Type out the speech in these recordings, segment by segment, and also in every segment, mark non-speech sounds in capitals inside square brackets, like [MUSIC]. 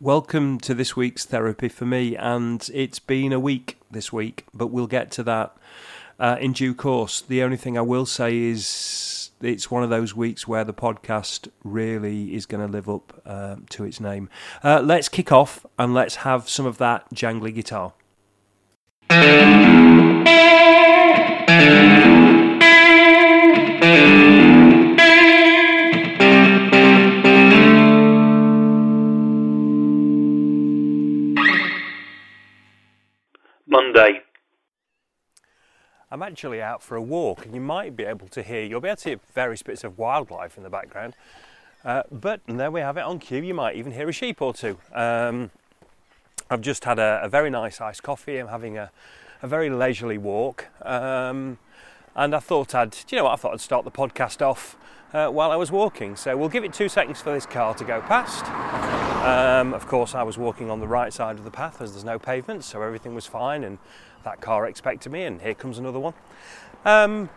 Welcome to this week's therapy for me, and it's been a week this week, but we'll get to that uh, in due course. The only thing I will say is it's one of those weeks where the podcast really is going to live up uh, to its name. Uh, let's kick off and let's have some of that jangly guitar. I'm actually out for a walk, and you might be able to hear, you'll be able to hear various bits of wildlife in the background. Uh, but there we have it on cue. You might even hear a sheep or two. Um, I've just had a, a, very nice iced coffee. I'm having a, a very leisurely walk. Um, and I thought I'd, do you know what? I thought I'd start the podcast off uh, while I was walking. So we'll give it two seconds for this car to go past. Um, of course, I was walking on the right side of the path as there's no pavement, so everything was fine, and that car expected me. And here comes another one. Um,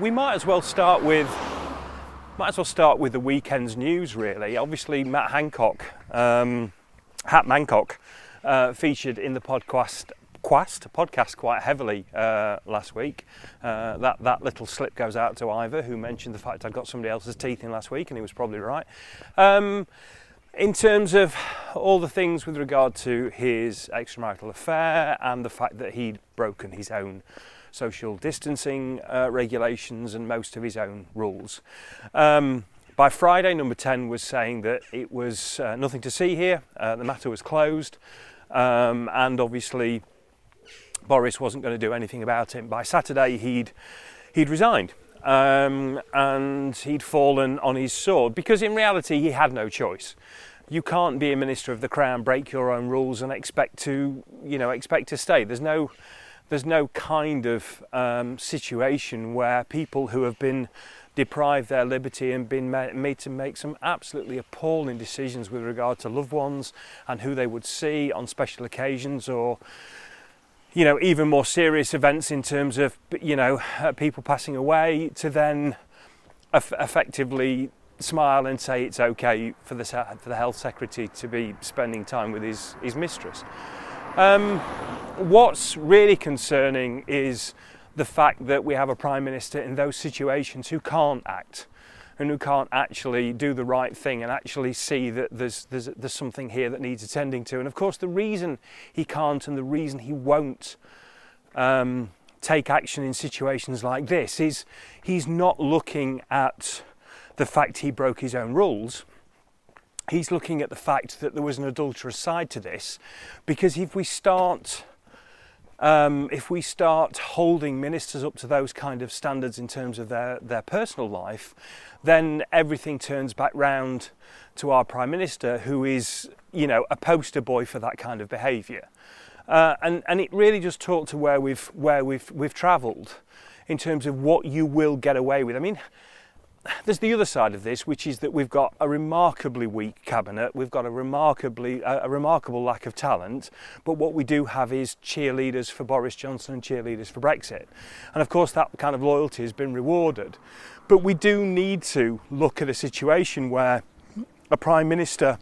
we might as well start with might as well start with the weekend's news. Really, obviously, Matt Hancock, um, Hat Mancock, uh, featured in the podcast Quest podcast quite heavily uh, last week. Uh, that that little slip goes out to Ivor, who mentioned the fact I'd got somebody else's teeth in last week, and he was probably right. Um, in terms of all the things with regard to his extramarital affair and the fact that he'd broken his own social distancing uh, regulations and most of his own rules. Um, by Friday, number 10 was saying that it was uh, nothing to see here, uh, the matter was closed, um, and obviously Boris wasn't going to do anything about it. By Saturday, he'd, he'd resigned. Um, and he'd fallen on his sword because in reality he had no choice. You can't be a minister of the crown, break your own rules, and expect to, you know, expect to stay. There's no, there's no kind of um, situation where people who have been deprived their liberty and been made to make some absolutely appalling decisions with regard to loved ones and who they would see on special occasions or you know, even more serious events in terms of, you know, uh, people passing away to then eff- effectively smile and say it's okay for the, for the health secretary to be spending time with his, his mistress. Um, what's really concerning is the fact that we have a prime minister in those situations who can't act and who can't actually do the right thing and actually see that there's, there's, there's something here that needs attending to. And of course, the reason he can't and the reason he won't um, take action in situations like this is he's not looking at the fact he broke his own rules. He's looking at the fact that there was an adulterous side to this, because if we start um, if we start holding ministers up to those kind of standards in terms of their, their personal life, then everything turns back round to our Prime Minister, who is, you know, a poster boy for that kind of behaviour. Uh, and, and it really just talked to where we've, where we've, we've travelled in terms of what you will get away with. I mean, there's the other side of this, which is that we've got a remarkably weak cabinet. We've got a remarkably a, a, remarkable lack of talent. But what we do have is cheerleaders for Boris Johnson and cheerleaders for Brexit. And of course, that kind of loyalty has been rewarded. But we do need to look at a situation where a prime minister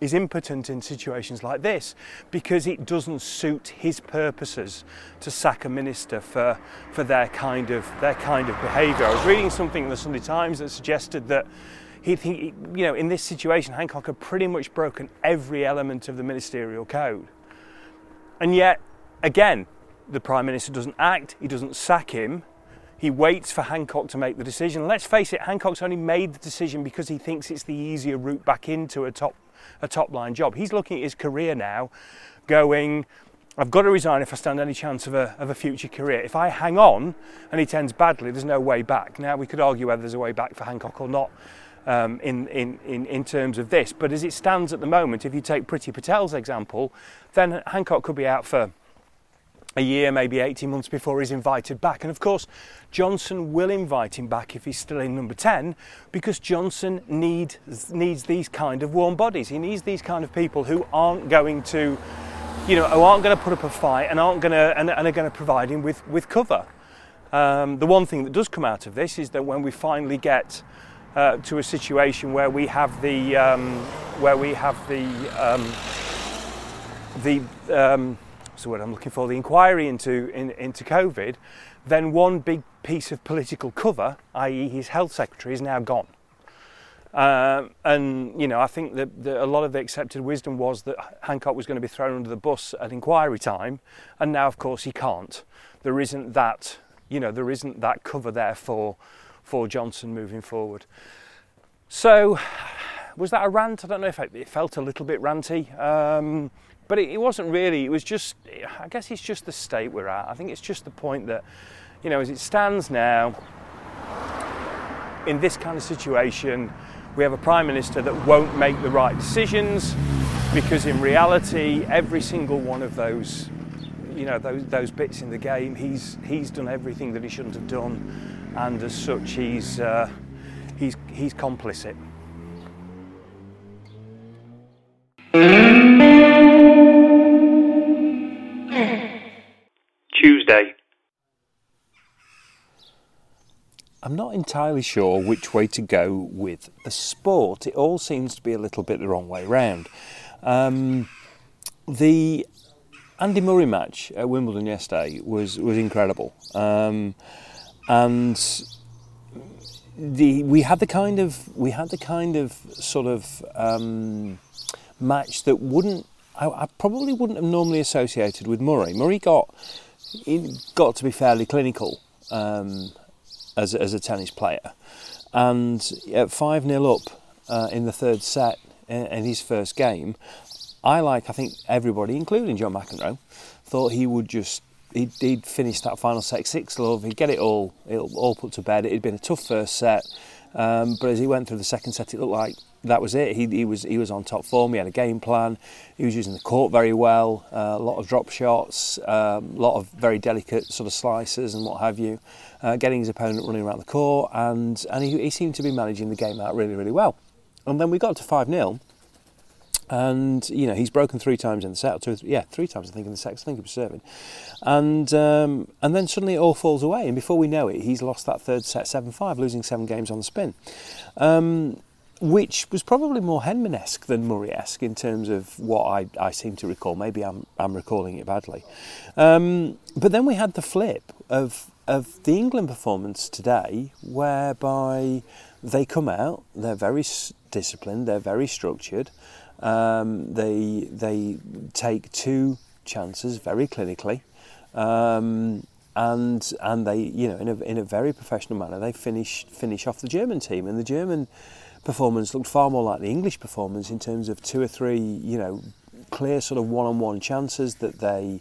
is impotent in situations like this because it doesn't suit his purposes to sack a minister for, for their kind of their kind of behaviour. I was reading something in the Sunday Times that suggested that he think you know in this situation Hancock had pretty much broken every element of the ministerial code. And yet again the prime minister doesn't act, he doesn't sack him. He waits for Hancock to make the decision. Let's face it, Hancock's only made the decision because he thinks it's the easier route back into a top a top line job. He's looking at his career now, going, I've got to resign if I stand any chance of a, of a future career. If I hang on and it ends badly, there's no way back. Now, we could argue whether there's a way back for Hancock or not um, in, in, in, in terms of this, but as it stands at the moment, if you take Priti Patel's example, then Hancock could be out for a year, maybe 18 months before he's invited back. And of course, Johnson will invite him back if he's still in number 10 because Johnson need, needs these kind of warm bodies. He needs these kind of people who aren't going to, you know, who aren't going to put up a fight and aren't going to, and, and are going to provide him with, with cover. Um, the one thing that does come out of this is that when we finally get uh, to a situation where we have the um, where we have the um, the what's the word I'm looking for the inquiry into in, into COVID, then one big piece of political cover, i.e., his health secretary, is now gone. Um, and you know, I think that, that, a lot of the accepted wisdom was that Hancock was going to be thrown under the bus at inquiry time, and now, of course, he can't. There isn't that, you know, there isn't that cover there for for Johnson moving forward. So, was that a rant? I don't know if it, it felt a little bit ranty, um, but it, it wasn't really. It was just, I guess, it's just the state we're at. I think it's just the point that, you know, as it stands now, in this kind of situation we have a Prime Minister that won't make the right decisions because in reality every single one of those you know those, those bits in the game he's he's done everything that he shouldn't have done and as such he's uh, he's he's complicit Tuesday I'm not entirely sure which way to go with the sport. It all seems to be a little bit the wrong way round. Um, the Andy Murray match at Wimbledon yesterday was was incredible, um, and the we had the kind of we had the kind of sort of um, match that wouldn't I, I, probably wouldn't have normally associated with Murray. Murray got he got to be fairly clinical. Um, as, as a tennis player. And at 5 0 up uh, in the third set in, in, his first game, I, like I think everybody, including John McEnroe, thought he would just. He'd, he'd finish that final set six love. He'd get it all, it all put to bed. It had been a tough first set, um, but as he went through the second set, it looked like that was it. He, he was he was on top form. He had a game plan. He was using the court very well. Uh, a lot of drop shots, um, a lot of very delicate sort of slices and what have you. Uh, getting his opponent running around the court, and and he, he seemed to be managing the game out really really well. And then we got to five 0 and you know he's broken three times in the set. Two, yeah, three times I think in the set. I think he was serving, and um, and then suddenly it all falls away. And before we know it, he's lost that third set seven five, losing seven games on the spin. Um, which was probably more Henman-esque than Murray-esque in terms of what I, I seem to recall. Maybe I'm, I'm recalling it badly. Um, but then we had the flip of, of the England performance today, whereby they come out, they're very disciplined, they're very structured, um, they, they take two chances very clinically. Um, and and they you know in a in a very professional manner they finish finish off the German team. And the German performance looked far more like the English performance in terms of two or three, you know, clear sort of one-on-one chances that they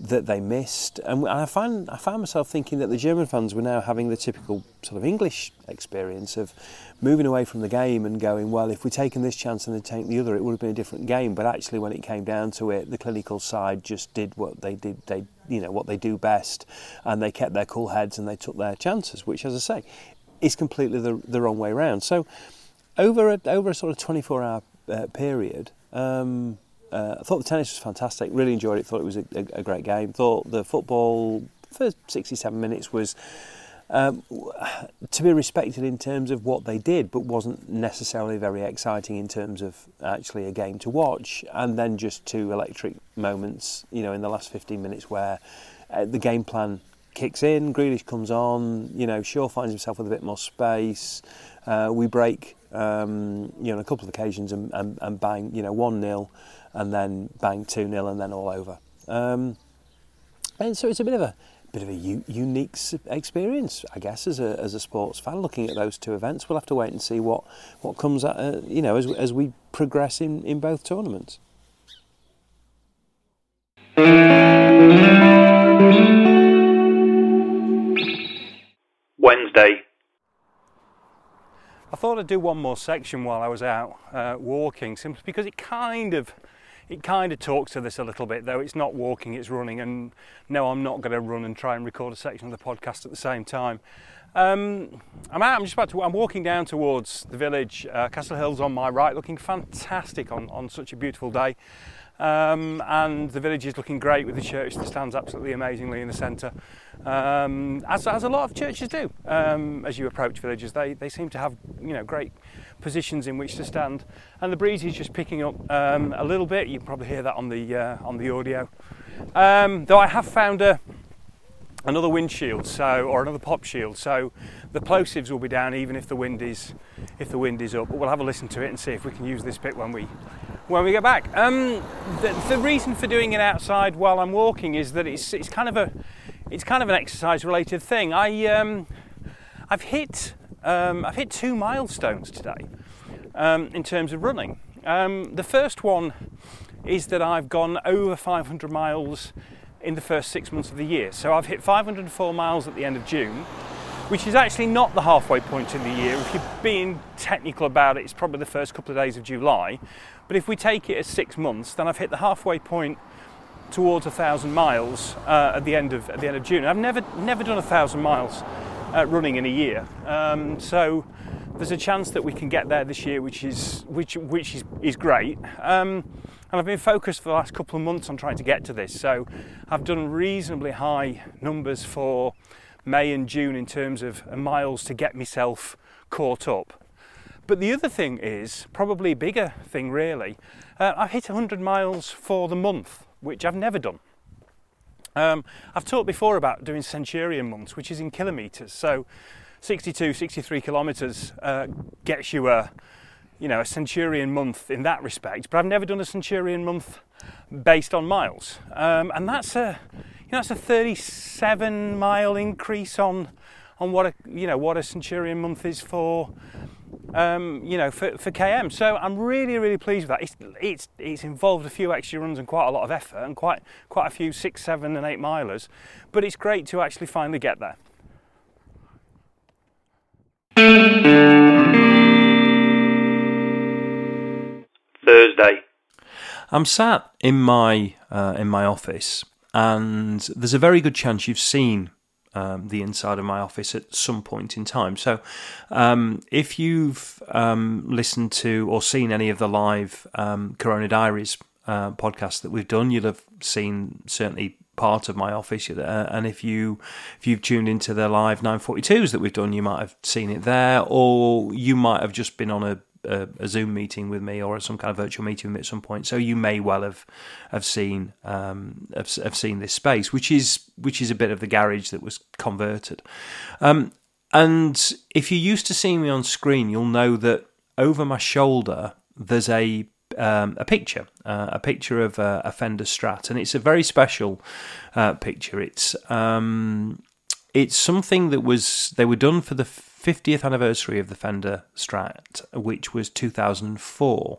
that they missed. And I find I found myself thinking that the German fans were now having the typical sort of English experience of moving away from the game and going, well, if we'd taken this chance and then taken the other, it would have been a different game. But actually, when it came down to it, the clinical side just did what they did. They you know what they do best, and they kept their cool heads and they took their chances, which, as I say, is completely the the wrong way around. So over a, over a sort of 24 hour uh, period, um, uh, I thought the tennis was fantastic. Really enjoyed it. Thought it was a, a, a great game. Thought the football for 67 minutes was um, to be respected in terms of what they did, but wasn't necessarily very exciting in terms of actually a game to watch. And then just two electric moments, you know, in the last 15 minutes where uh, the game plan kicks in, Grealish comes on, you know, Shaw finds himself with a bit more space. Uh, we break um, you know, on a couple of occasions and, and, and bang, you know, 1 0 and then bang 2 0 and then all over. Um, and so it's a bit of a bit of a u- unique experience, I guess, as a, as a sports fan. Looking at those two events, we'll have to wait and see what, what comes at, uh, you know, as, as we progress in, in both tournaments. Wednesday, I thought I'd do one more section while I was out uh, walking, simply because it kind of it kind of talks to this a little bit, though it's not walking, it's running. And no, I'm not going to run and try and record a section of the podcast at the same time. Um, I'm out. I'm just about to. I'm walking down towards the village. Uh, Castle Hill's on my right, looking fantastic on, on such a beautiful day. Um, and the village is looking great with the church that stands absolutely amazingly in the centre, um, as, as a lot of churches do. Um, as you approach villages, they, they seem to have you know great positions in which to stand, and the breeze is just picking up um, a little bit. You can probably hear that on the uh, on the audio. Um, though I have found a another windshield, so or another pop shield, so the plosives will be down even if the wind is if the wind is up. But we'll have a listen to it and see if we can use this bit when we when we get back. Um, the, the, reason for doing it outside while I'm walking is that it's, it's kind of a it's kind of an exercise related thing. I um, I've hit um, I've hit two milestones today um, in terms of running. Um, the first one is that I've gone over 500 miles in the first six months of the year. So I've hit 504 miles at the end of June, which is actually not the halfway point in the year. If you're being technical about it, it's probably the first couple of days of July. But if we take it as six months, then I've hit the halfway point towards a thousand miles uh, at the end of at the end of June. I've never never done a thousand miles uh, running in a year, um, so there's a chance that we can get there this year, which is which which is is great. Um, and I've been focused for the last couple of months on trying to get to this. So I've done reasonably high numbers for May and June in terms of miles to get myself caught up. But the other thing is, probably a bigger thing really, uh, I've hit 100 miles for the month, which I've never done. Um, I've talked before about doing centurion months, which is in kilometres. So 62, 63 kilometres uh, gets you a, you know, a centurion month in that respect. But I've never done a centurion month based on miles, um, and that's a, you know, that's a 37 mile increase on, on what a, you know, what a centurion month is for um, you know, for, for KM. So I'm really, really pleased with that. It's, it's, it's involved a few extra runs and quite a lot of effort and quite, quite a few six, seven, and eight milers. But it's great to actually finally get there. I'm sat in my uh, in my office, and there's a very good chance you've seen um, the inside of my office at some point in time. So, um, if you've um, listened to or seen any of the live um, Corona Diaries uh, podcasts that we've done, you'll have seen certainly part of my office. Uh, and if you if you've tuned into the live 942s that we've done, you might have seen it there, or you might have just been on a a, a, Zoom meeting with me or some kind of virtual meeting at some point. So you may well have have seen um, have, have seen this space, which is which is a bit of the garage that was converted. Um, and if you're used to seeing me on screen, you'll know that over my shoulder there's a um, a picture, uh, a picture of a, a, Fender Strat, and it's a very special uh, picture. It's um, it's something that was they were done for the 50th anniversary of the Fender Strat, which was 2004.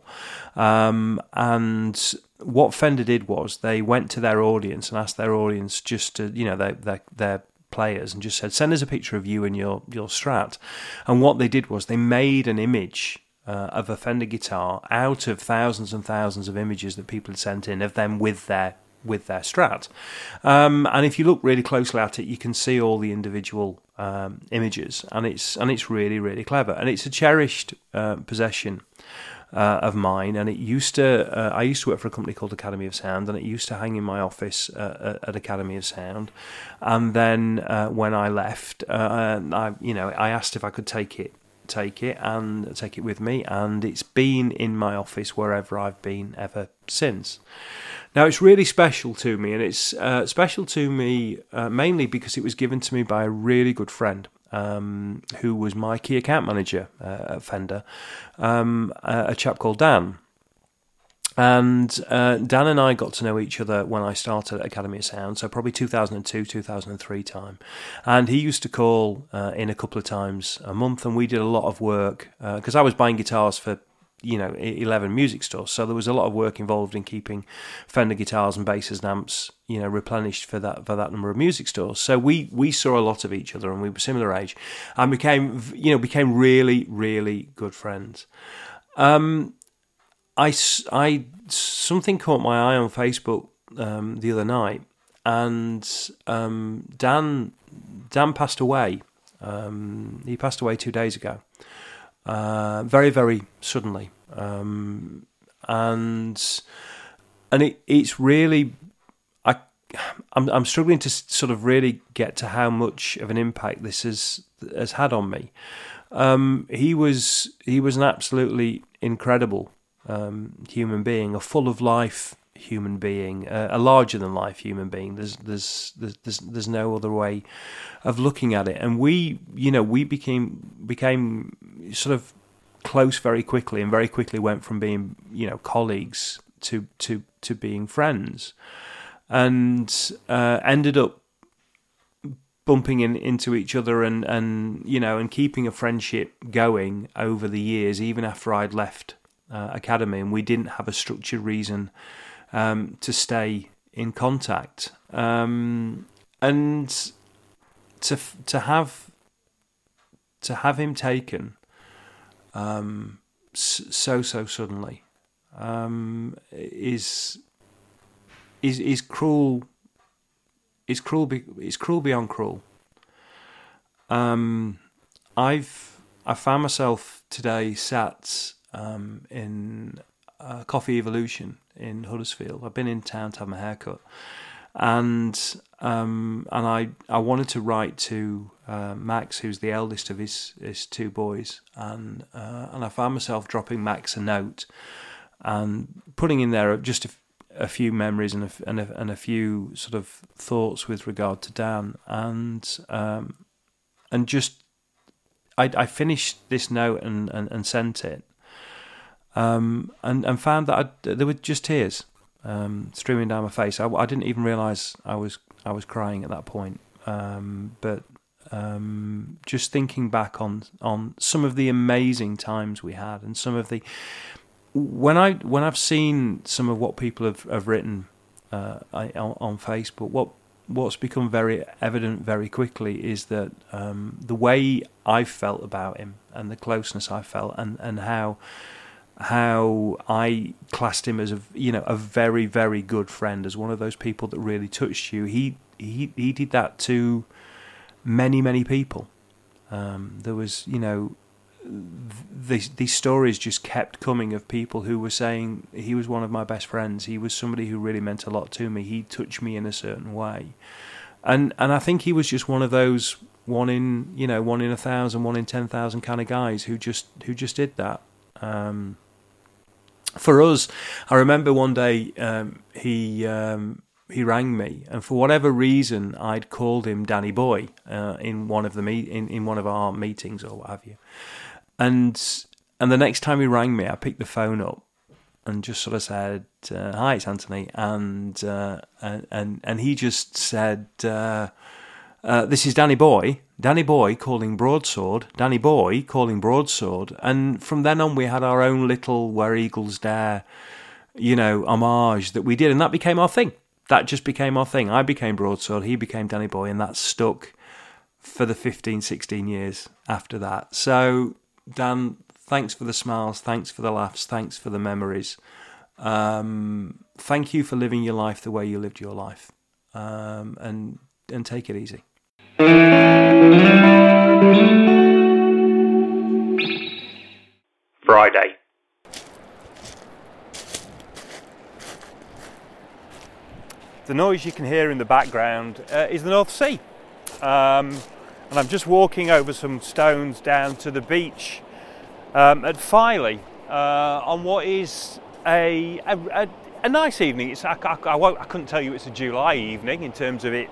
Um, and what Fender did was they went to their audience and asked their audience just to, you know, their, their, their players and just said, send us a picture of you and your, your Strat. And what they did was they made an image uh, of a Fender guitar out of thousands and thousands of images that people had sent in of them with their with their Strat. Um, and if you look really closely at it, you can see all the individual um, images, and it's and it's really really clever, and it's a cherished uh, possession. Uh, of mine, and it used to. Uh, I used to work for a company called Academy of Sound, and it used to hang in my office uh, at Academy of Sound. And then uh, when I left, uh, I, you know, I asked if I could take it, take it, and take it with me, and it's been in my office wherever I've been ever since. Now, it's really special to me, and it's uh, special to me uh, mainly because it was given to me by a really good friend. Um, who was my key account manager uh, at Fender, um, a chap called Dan. And uh, Dan and I got to know each other when I started at Academy of Sound, so probably 2002, 2003 time. And he used to call uh, in a couple of times a month, and we did a lot of work because uh, I was buying guitars for you know 11 music stores. So there was a lot of work involved in keeping fender guitars and basses and amps you know replenished for that for that number of music stores. So we we saw a lot of each other and we were similar age and became you know became really really good friends. Um i i something caught my eye on facebook um the other night and um dan dan passed away Um, he passed away two days ago, uh, very very suddenly, um, and and it, it's really I I'm, I'm struggling to sort of really get to how much of an impact this has has had on me. Um, he was he was an absolutely incredible um, human being, a full of life human being, uh, a larger than life human being. There's, there's there's there's no other way of looking at it. And we, you know, we became became sort of close very quickly, and very quickly went from being you know colleagues to to to being friends, and uh, ended up bumping in, into each other and, and you know and keeping a friendship going over the years, even after I'd left uh, academy and we didn't have a structured reason um, to stay in contact. Um, and to to have to have him taken um, so so suddenly um, is is is cruel is cruel. Be, it's cruel beyond cruel. Um, I've I found myself today sat um, in uh, Coffee Evolution in Huddersfield. I've been in town to have my haircut, and um, and I I wanted to write to uh, Max, who's the eldest of his his two boys, and uh, and I found myself dropping Max a note and putting in there just a, a few memories and a, and a, and a few sort of thoughts with regard to Dan, and um, and just I, I finished this note and, and, and sent it, um, and and found that I, there were just tears um, streaming down my face. I, I didn't even realise I was I was crying at that point, um, but um, just thinking back on on some of the amazing times we had and some of the when I when I've seen some of what people have, have written uh, on, on, Facebook, what what's become very evident very quickly is that um, the way I felt about him and the closeness I felt and, and how how I classed him as a you know a very very good friend as one of those people that really touched you. He he he did that to many many people. Um, there was you know these these stories just kept coming of people who were saying he was one of my best friends. He was somebody who really meant a lot to me. He touched me in a certain way, and and I think he was just one of those one in you know one in a thousand, one in ten thousand kind of guys who just who just did that. Um, for us, I remember one day um, he um, he rang me, and for whatever reason, I'd called him Danny Boy uh, in one of the me- in, in one of our meetings or what have you. And and the next time he rang me, I picked the phone up and just sort of said, uh, "Hi, it's Anthony," and uh, and and he just said, uh, "This is Danny Boy." Danny Boy calling broadsword. Danny Boy calling broadsword. And from then on, we had our own little "Where Eagles Dare," you know, homage that we did, and that became our thing. That just became our thing. I became broadsword. He became Danny Boy, and that stuck for the 15, 16 years after that. So Dan, thanks for the smiles, thanks for the laughs, thanks for the memories. Um, thank you for living your life the way you lived your life, um, and and take it easy. Friday. The noise you can hear in the background uh, is the North Sea. Um, and I'm just walking over some stones down to the beach um, at Filey uh, on what is a, a, a nice evening. It's, I, I, I, I, couldn't tell you it's a July evening in terms of it.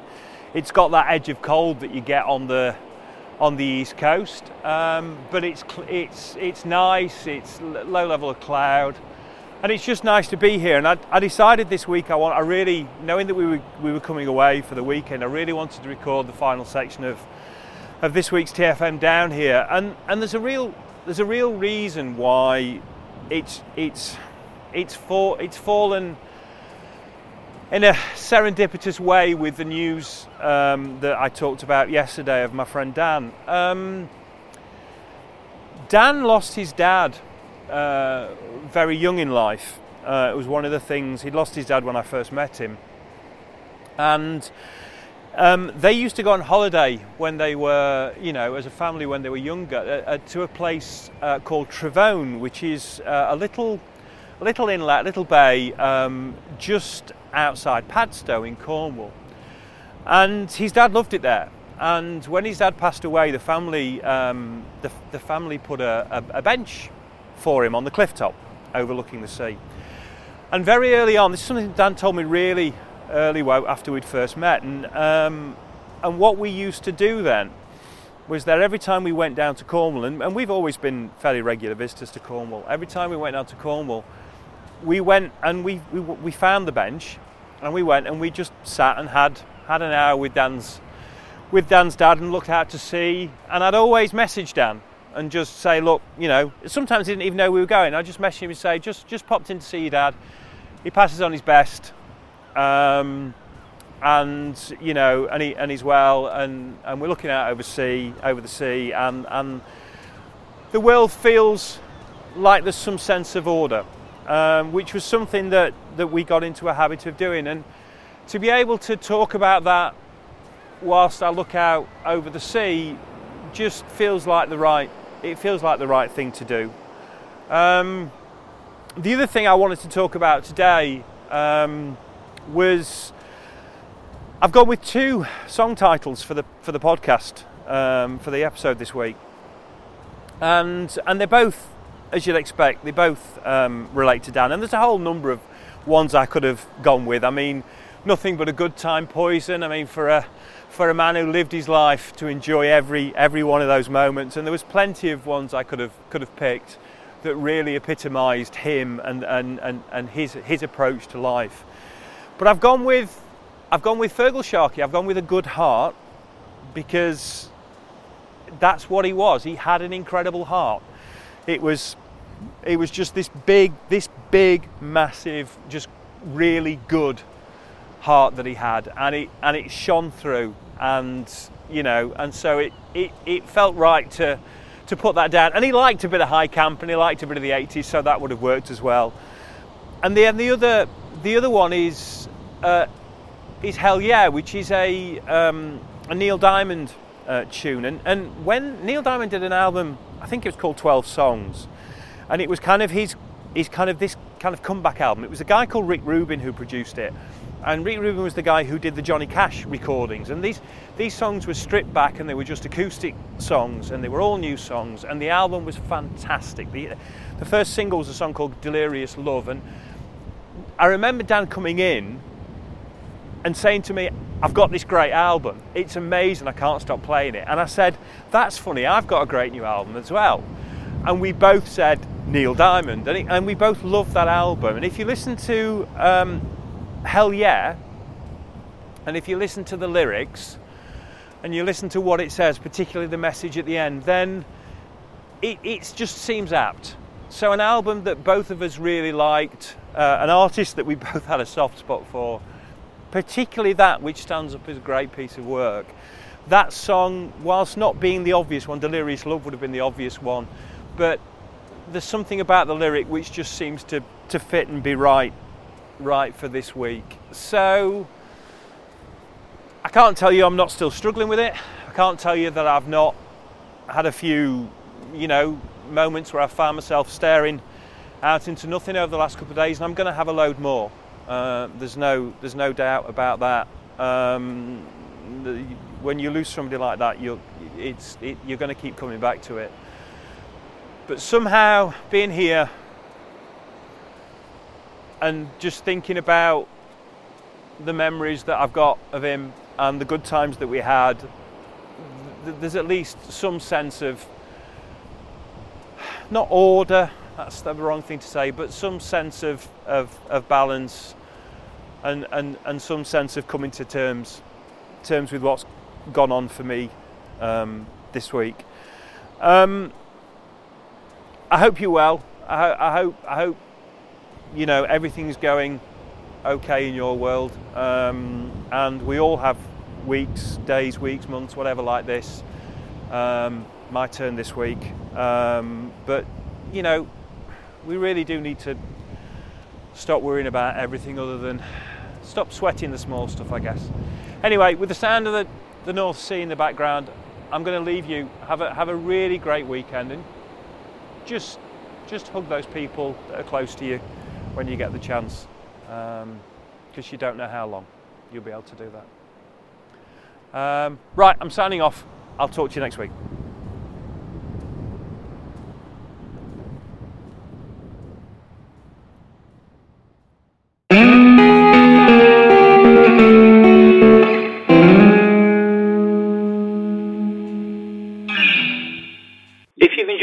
It's got that edge of cold that you get on the on the east coast, um, but it's it's it's nice. It's low level of cloud, and it's just nice to be here. And I, I decided this week I want I really knowing that we were we were coming away for the weekend. I really wanted to record the final section of of this week's TFM down here, and and there's a real there's a real reason why it's it's it's for it's fallen in a serendipitous way with the news um, that I talked about yesterday of my friend Dan. Um, Dan lost his dad uh, very young in life. Uh, it was one of the things he'd lost his dad when I first met him, and Um, they used to go on holiday when they were, you know, as a family when they were younger, uh, uh, to a place uh, called Trevone, which is uh, a little, little inlet, little bay, um, just outside Padstow in Cornwall. And his dad loved it there. And when his dad passed away, the family, um, the, the, family put a, a, a bench for him on the cliff top, overlooking the sea. And very early on, this is something Dan told me really early after we'd first met. And, um, and what we used to do then was that every time we went down to Cornwall, and, and, we've always been fairly regular visitors to Cornwall, every time we went down to Cornwall, we went and we, we, we found the bench and we went and we just sat and had, had an hour with Dan's, with Dan's dad and looked out to sea. And I'd always message Dan and just say, look, you know, sometimes he didn't even know we were going. I just messaged him and say, just, just popped in to see your dad. He passes on his best um, and you know, and, he, and he's well, and, and we're looking out over sea, over the sea, and, and the world feels like there's some sense of order, um, which was something that, that we got into a habit of doing. And to be able to talk about that whilst I look out over the sea just feels like the right it feels like the right thing to do. Um, the other thing I wanted to talk about today um, was I've gone with two song titles for the for the podcast um, for the episode this week, and and they're both, as you'd expect, they both um, relate to Dan. And there's a whole number of ones I could have gone with. I mean, nothing but a good time poison. I mean, for a for a man who lived his life to enjoy every every one of those moments, and there was plenty of ones I could have could have picked that really epitomised him and, and, and, and his his approach to life. But I've gone with I've gone with Feargal Sharkey. I've gone with a good heart because that's what he was. He had an incredible heart. It was it was just this big this big massive just really good heart that he had and it and it shone through and you know and so it it, it felt right to to put that down and he liked a bit of high camp and he liked a bit of the 80s so that would have worked as well and then the other the other one is uh, is Hell Yeah, which is a, um, a Neil Diamond uh, tune. And, and when Neil Diamond did an album, I think it was called 12 Songs, and it was kind of his, his kind of this kind of comeback album. It was a guy called Rick Rubin who produced it. And Rick Rubin was the guy who did the Johnny Cash recordings. And these, these songs were stripped back and they were just acoustic songs and they were all new songs. And the album was fantastic. The, the first single was a song called Delirious Love. And I remember Dan coming in and saying to me, I've got this great album. It's amazing. I can't stop playing it. And I said, That's funny. I've got a great new album as well. And we both said Neil Diamond. And, it, and we both loved that album. And if you listen to um, Hell Yeah, and if you listen to the lyrics, and you listen to what it says, particularly the message at the end, then it, it just seems apt. So, an album that both of us really liked, uh, an artist that we [LAUGHS] both had a soft spot for, particularly that which stands up as a great piece of work. That song, whilst not being the obvious one, Delirious Love would have been the obvious one, but there's something about the lyric which just seems to, to fit and be right right for this week. So I can't tell you I'm not still struggling with it. I can't tell you that I've not had a few, you know, moments where I found myself staring out into nothing over the last couple of days, and I'm going to have a load more. Uh, there's no there's no doubt about that. Um, the, when you lose somebody like that, you're it's it, you're going to keep coming back to it. But somehow being here and just thinking about the memories that I've got of him and the good times that we had, there's at least some sense of not order, that's the wrong thing to say, but some sense of, of, of balance and, and, and some sense of coming to terms terms with what's gone on for me um, this week. Um, I hope you're well. I, I, hope I hope you know everything's going okay in your world, um, and we all have weeks, days, weeks, months, whatever like this. Um, my turn this week, um, but you know we really do need to stop worrying about everything other than stop sweating the small stuff, I guess. Anyway, with the sound of the, the North Sea in the background, I'm going to leave you. Have a have a really great weekend and just just hug those people that are close to you when you get the chance, because um, you don't know how long you'll be able to do that. Um, right, I'm signing off. I'll talk to you next week.